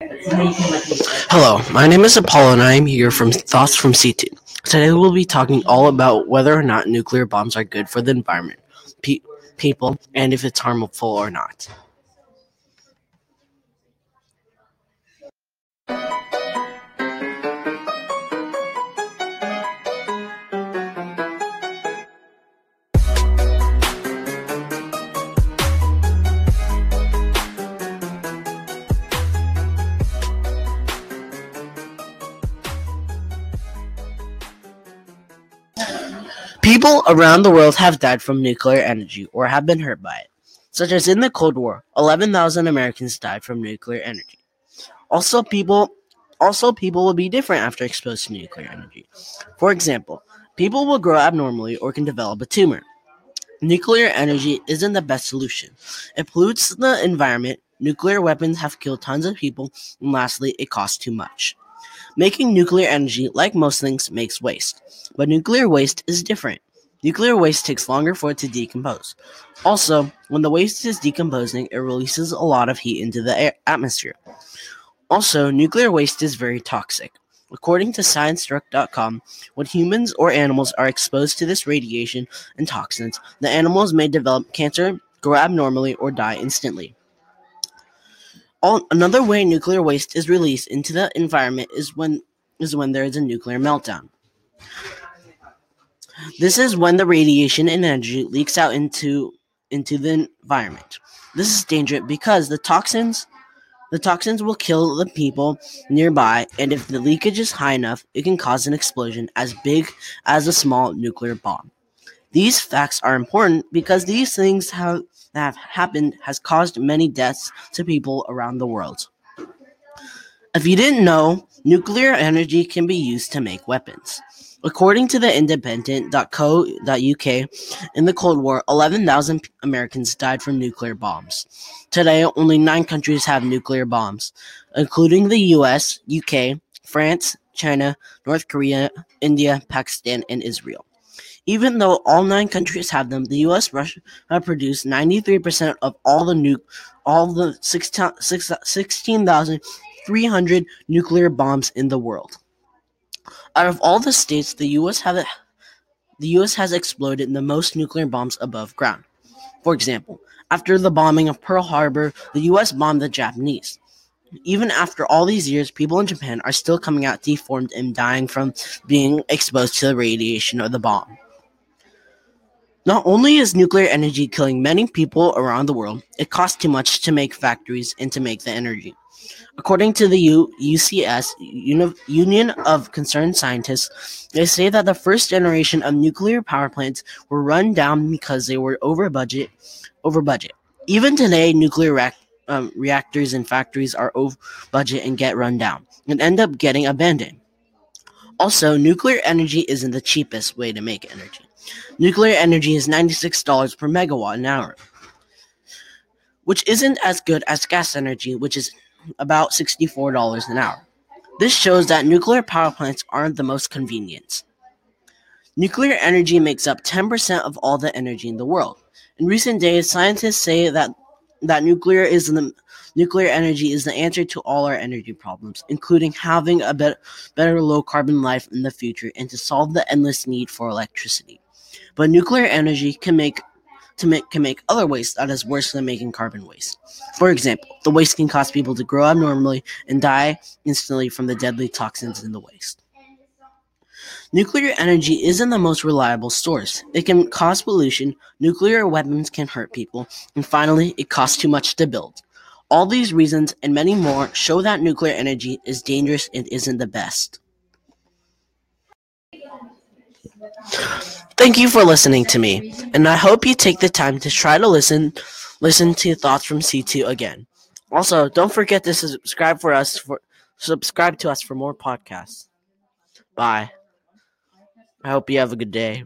Hello, my name is Apollo and I am here from Thoughts from C2. Today we'll be talking all about whether or not nuclear bombs are good for the environment, pe- people, and if it's harmful or not. People around the world have died from nuclear energy or have been hurt by it, such as in the Cold War, 11,000 Americans died from nuclear energy. Also, people also people will be different after exposed to nuclear energy. For example, people will grow abnormally or can develop a tumor. Nuclear energy isn't the best solution. It pollutes the environment. Nuclear weapons have killed tons of people, and lastly, it costs too much. Making nuclear energy, like most things, makes waste. But nuclear waste is different. Nuclear waste takes longer for it to decompose. Also, when the waste is decomposing, it releases a lot of heat into the air- atmosphere. Also, nuclear waste is very toxic. According to ScienceDirect.com, when humans or animals are exposed to this radiation and toxins, the animals may develop cancer, grow abnormally, or die instantly. All, another way nuclear waste is released into the environment is when is when there is a nuclear meltdown. This is when the radiation and energy leaks out into into the environment. This is dangerous because the toxins the toxins will kill the people nearby and if the leakage is high enough, it can cause an explosion as big as a small nuclear bomb. These facts are important because these things have, have happened has caused many deaths to people around the world. If you didn't know, nuclear energy can be used to make weapons. According to the independent.co.uk, in the Cold War, 11,000 Americans died from nuclear bombs. Today, only nine countries have nuclear bombs, including the US, UK, France, China, North Korea, India, Pakistan, and Israel. Even though all nine countries have them, the U.S. Russia produced 93% of all the nuke, all the 16,300 nuclear bombs in the world. Out of all the states, the U.S. have the U.S. has exploded the most nuclear bombs above ground. For example, after the bombing of Pearl Harbor, the U.S. bombed the Japanese. Even after all these years, people in Japan are still coming out deformed and dying from being exposed to the radiation of the bomb. Not only is nuclear energy killing many people around the world, it costs too much to make factories and to make the energy. According to the U- UCS, Uni- Union of Concerned Scientists, they say that the first generation of nuclear power plants were run down because they were over budget. Over budget. Even today, nuclear reactors um, reactors and factories are over budget and get run down and end up getting abandoned. Also, nuclear energy isn't the cheapest way to make energy. Nuclear energy is $96 per megawatt an hour, which isn't as good as gas energy, which is about $64 an hour. This shows that nuclear power plants aren't the most convenient. Nuclear energy makes up 10% of all the energy in the world. In recent days, scientists say that that nuclear is the nuclear energy is the answer to all our energy problems, including having a better, low carbon life in the future and to solve the endless need for electricity. But nuclear energy can make to make can make other waste that is worse than making carbon waste. For example, the waste can cause people to grow abnormally and die instantly from the deadly toxins in the waste. Nuclear energy isn't the most reliable source. It can cause pollution, nuclear weapons can hurt people, and finally, it costs too much to build. All these reasons and many more show that nuclear energy is dangerous and isn't the best. Thank you for listening to me, and I hope you take the time to try to listen listen to thoughts from C2 again. Also, don't forget to subscribe for us for subscribe to us for more podcasts. Bye. I hope you have a good day.